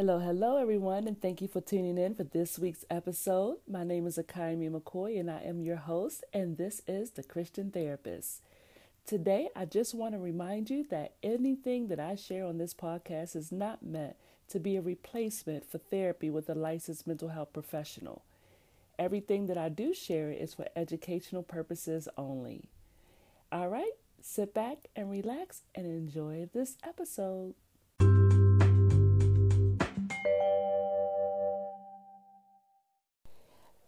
Hello, hello, everyone, and thank you for tuning in for this week's episode. My name is Akayemi McCoy, and I am your host, and this is The Christian Therapist. Today, I just want to remind you that anything that I share on this podcast is not meant to be a replacement for therapy with a licensed mental health professional. Everything that I do share is for educational purposes only. All right, sit back and relax and enjoy this episode.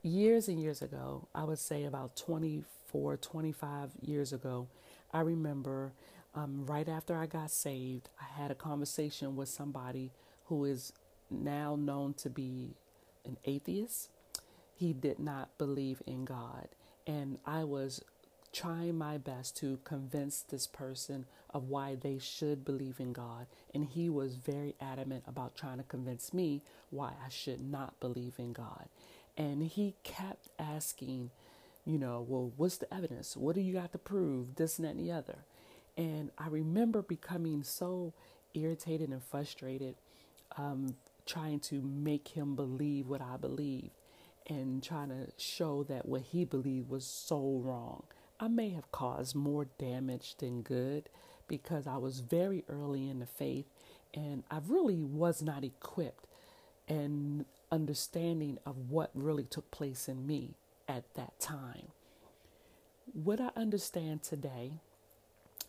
Years and years ago, I would say about 24, 25 years ago, I remember um, right after I got saved, I had a conversation with somebody who is now known to be an atheist. He did not believe in God. And I was trying my best to convince this person of why they should believe in God. And he was very adamant about trying to convince me why I should not believe in God. And he kept asking, you know, well, what's the evidence? What do you got to prove? This and that and the other. And I remember becoming so irritated and frustrated, um, trying to make him believe what I believed and trying to show that what he believed was so wrong. I may have caused more damage than good because I was very early in the faith and I really was not equipped and understanding of what really took place in me at that time. What I understand today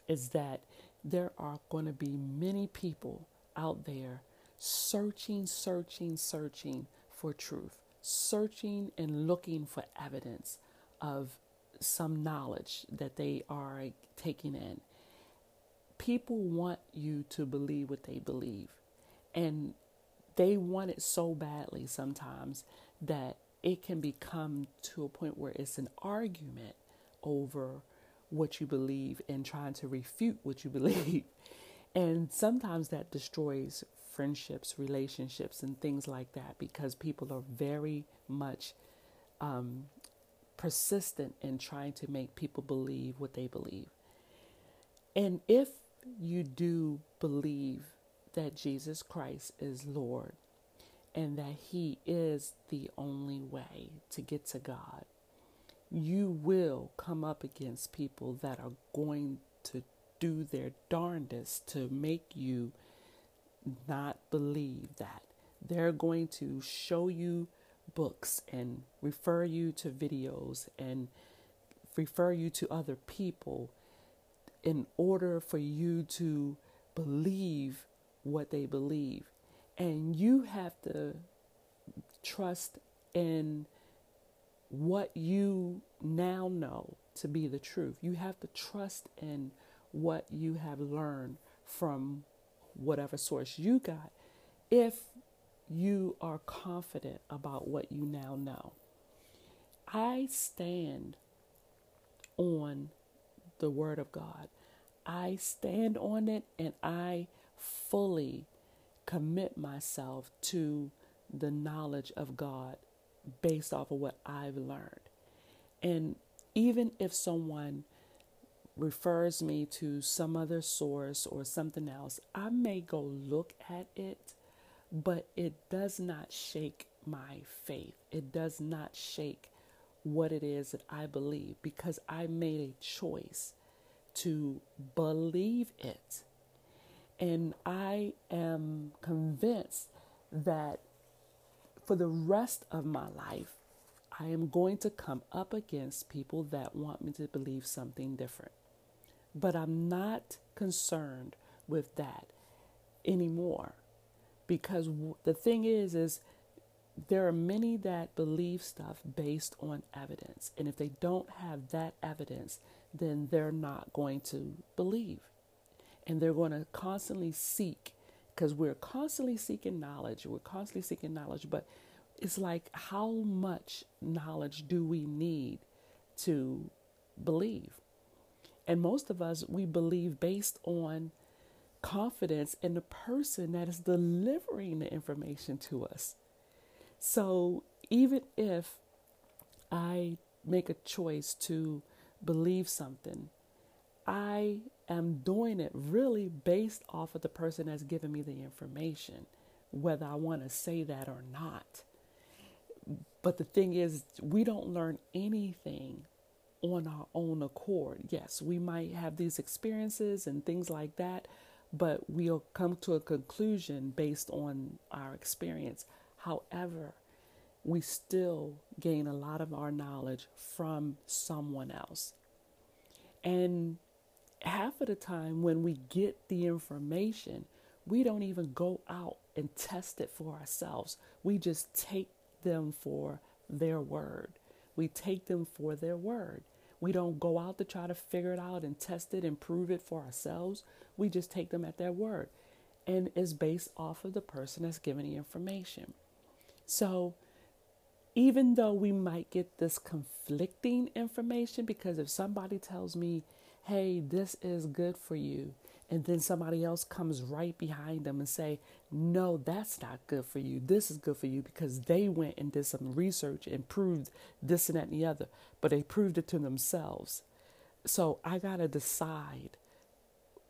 is that there are going to be many people out there searching, searching, searching for truth, searching and looking for evidence of some knowledge that they are taking in. People want you to believe what they believe. And they want it so badly sometimes that it can become to a point where it's an argument over what you believe and trying to refute what you believe. And sometimes that destroys friendships, relationships, and things like that because people are very much um, persistent in trying to make people believe what they believe. And if you do believe that Jesus Christ is Lord and that He is the only way to get to God, you will come up against people that are going to do their darndest to make you not believe that. They're going to show you books and refer you to videos and refer you to other people in order for you to believe what they believe. And you have to trust in what you now know to be the truth. You have to trust in what you have learned from whatever source you got if you are confident about what you now know. I stand on the Word of God. I stand on it and I fully commit myself to the knowledge of God based off of what I've learned. And even if someone refers me to some other source or something else, I may go look at it, but it does not shake my faith. It does not shake what it is that I believe because I made a choice to believe it. And I am convinced that for the rest of my life, I am going to come up against people that want me to believe something different. But I'm not concerned with that anymore. Because the thing is is there are many that believe stuff based on evidence. And if they don't have that evidence then they're not going to believe and they're going to constantly seek because we're constantly seeking knowledge we're constantly seeking knowledge but it's like how much knowledge do we need to believe? And most of us we believe based on confidence in the person that is delivering the information to us. So even if i make a choice to believe something I am doing it really based off of the person that's giving me the information whether I want to say that or not. But the thing is, we don't learn anything on our own accord. Yes, we might have these experiences and things like that, but we'll come to a conclusion based on our experience. However, we still gain a lot of our knowledge from someone else. And half of the time, when we get the information, we don't even go out and test it for ourselves. We just take them for their word. We take them for their word. We don't go out to try to figure it out and test it and prove it for ourselves. We just take them at their word. And it's based off of the person that's giving the information. So even though we might get this conflicting information, because if somebody tells me, hey, this is good for you, and then somebody else comes right behind them and say, no, that's not good for you. This is good for you because they went and did some research and proved this and that and the other, but they proved it to themselves. So I got to decide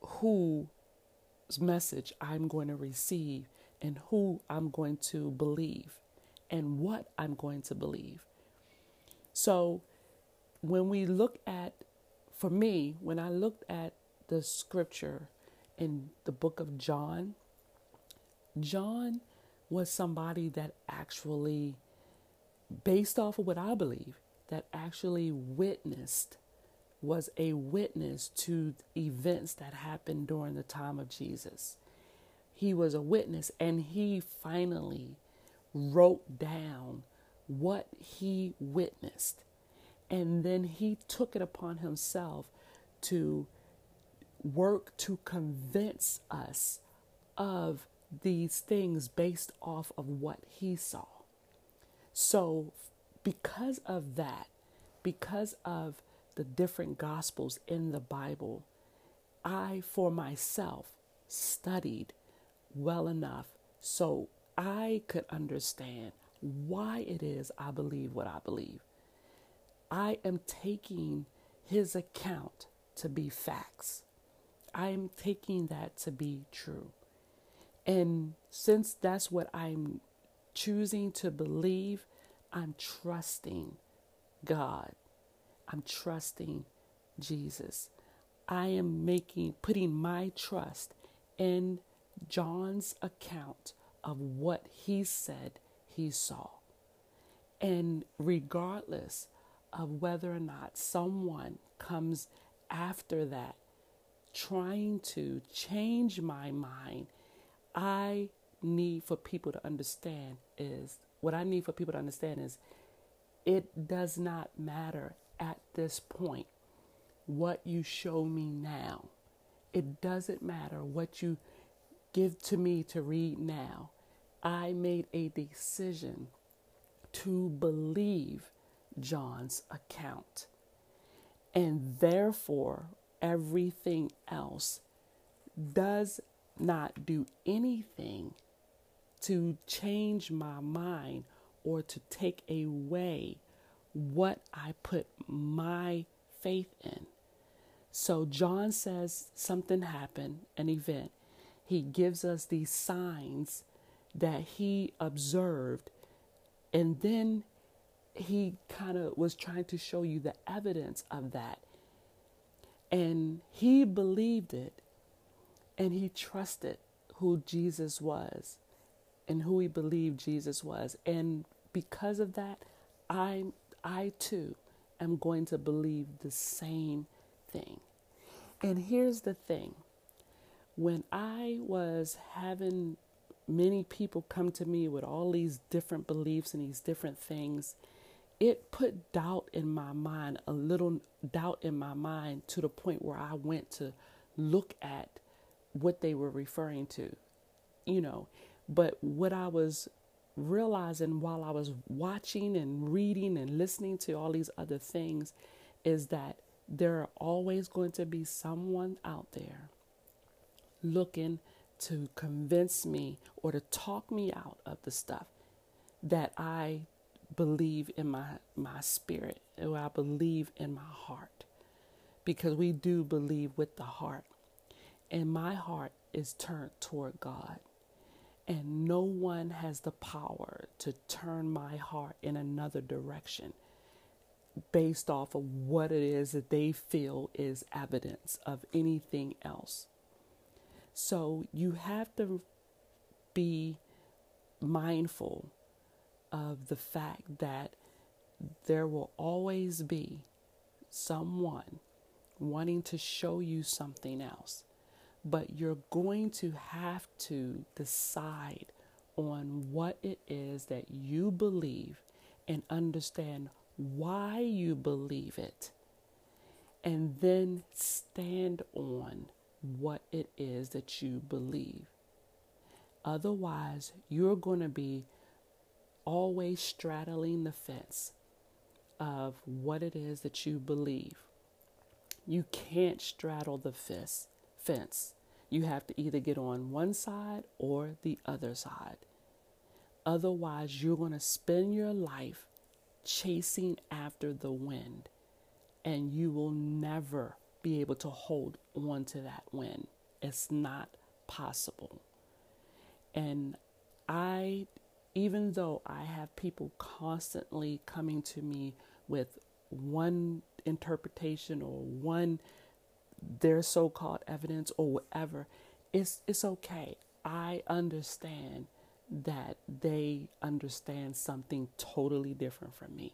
whose message I'm going to receive and who I'm going to believe and what I'm going to believe. So when we look at, for me, when I looked at the scripture in the book of John, John was somebody that actually, based off of what I believe, that actually witnessed, was a witness to events that happened during the time of Jesus. He was a witness and he finally wrote down what he witnessed. And then he took it upon himself to work to convince us of these things based off of what he saw. So, because of that, because of the different gospels in the Bible, I for myself studied well enough so I could understand why it is I believe what I believe. I am taking his account to be facts. I am taking that to be true. And since that's what I'm choosing to believe, I'm trusting God. I'm trusting Jesus. I am making putting my trust in John's account of what he said he saw. And regardless of whether or not someone comes after that trying to change my mind, I need for people to understand is what I need for people to understand is it does not matter at this point what you show me now. It doesn't matter what you give to me to read now. I made a decision to believe John's account. And therefore, everything else does not do anything to change my mind or to take away what I put my faith in. So John says something happened, an event. He gives us these signs that he observed. And then he kind of was trying to show you the evidence of that. And he believed it and he trusted who Jesus was and who he believed Jesus was. And because of that, I I too am going to believe the same thing. And here's the thing. When I was having many people come to me with all these different beliefs and these different things, it put doubt in my mind, a little doubt in my mind to the point where I went to look at what they were referring to, you know. But what I was realizing while I was watching and reading and listening to all these other things is that there are always going to be someone out there looking to convince me or to talk me out of the stuff that I believe in my my spirit or I believe in my heart because we do believe with the heart and my heart is turned toward God And no one has the power to turn my heart in another direction based off of what it is that they feel is evidence of anything else. So you have to be mindful of the fact that there will always be someone wanting to show you something else, but you're going to have to decide on what it is that you believe and understand why you believe it, and then stand on what it is that you believe. Otherwise, you're going to be always straddling the fence of what it is that you believe. You can't straddle the fence. You have to either get on one side or the other side. Otherwise, you're going to spend your life chasing after the wind, and you will never be able to hold on to that wind. It's not possible. And I, even though I have people constantly coming to me with one interpretation or one their so-called evidence or whatever, it's it's okay. I understand that they understand something totally different from me.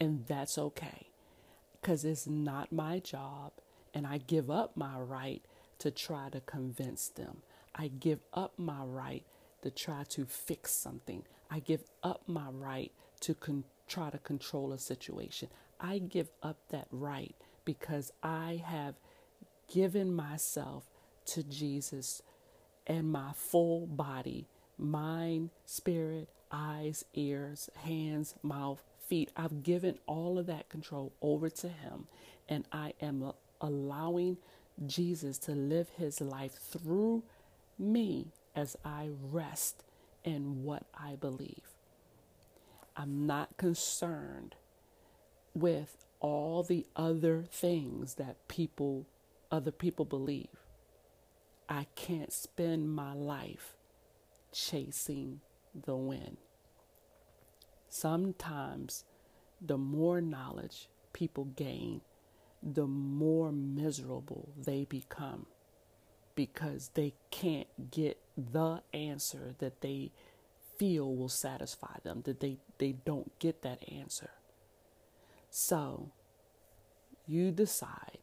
And that's okay. Cuz it's not my job and I give up my right to try to convince them. I give up my right to try to fix something. I give up my right to con- try to control a situation. I give up that right because I have given myself to Jesus and my full body mind, spirit, eyes, ears, hands, mouth, feet. I've given all of that control over to Him, and I am allowing Jesus to live His life through me as I rest in what I believe. I'm not concerned with all the other things that people other people believe. I can't spend my life chasing the wind. Sometimes the more knowledge people gain, the more miserable they become because they can't get the answer that they feel will satisfy them, that they, they don't get that answer. So you decide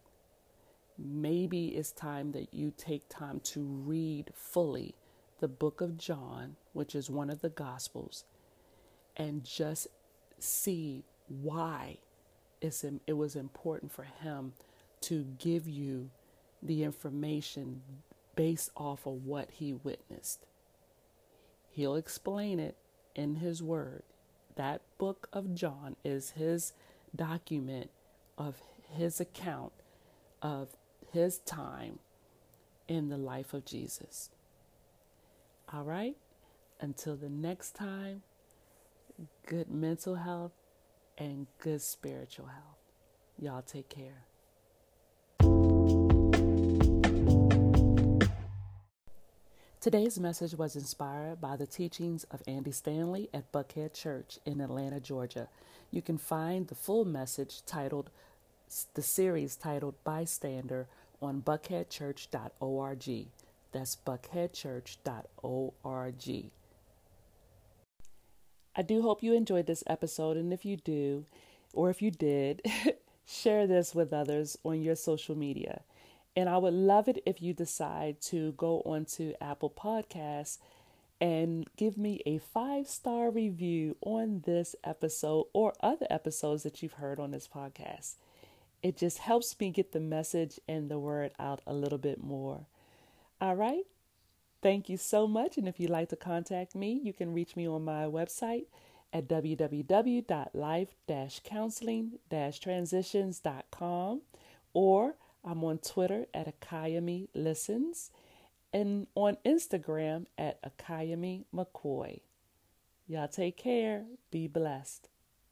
maybe it's time that you take time to read fully the book of John, which is one of the Gospels, and just see why it's, it was important for him to give you the information based off of what he witnessed. He'll explain it in his word. That book of John is his document of his account of his time in the life of Jesus. All right? Until the next time, good mental health and good spiritual health. Y'all take care. Today's message was inspired by the teachings of Andy Stanley at Buckhead Church in Atlanta, Georgia. You can find the full message titled, the series titled Bystander on buckheadchurch.org. That's buckheadchurch.org. I do hope you enjoyed this episode, and if you do, or if you did, share this with others on your social media. And I would love it if you decide to go onto Apple Podcasts and give me a five star review on this episode or other episodes that you've heard on this podcast. It just helps me get the message and the word out a little bit more. All right. Thank you so much. And if you'd like to contact me, you can reach me on my website at www.life counseling transitions.com or I'm on Twitter at Akayami Listens and on Instagram at Akayami McCoy. Y'all take care. Be blessed.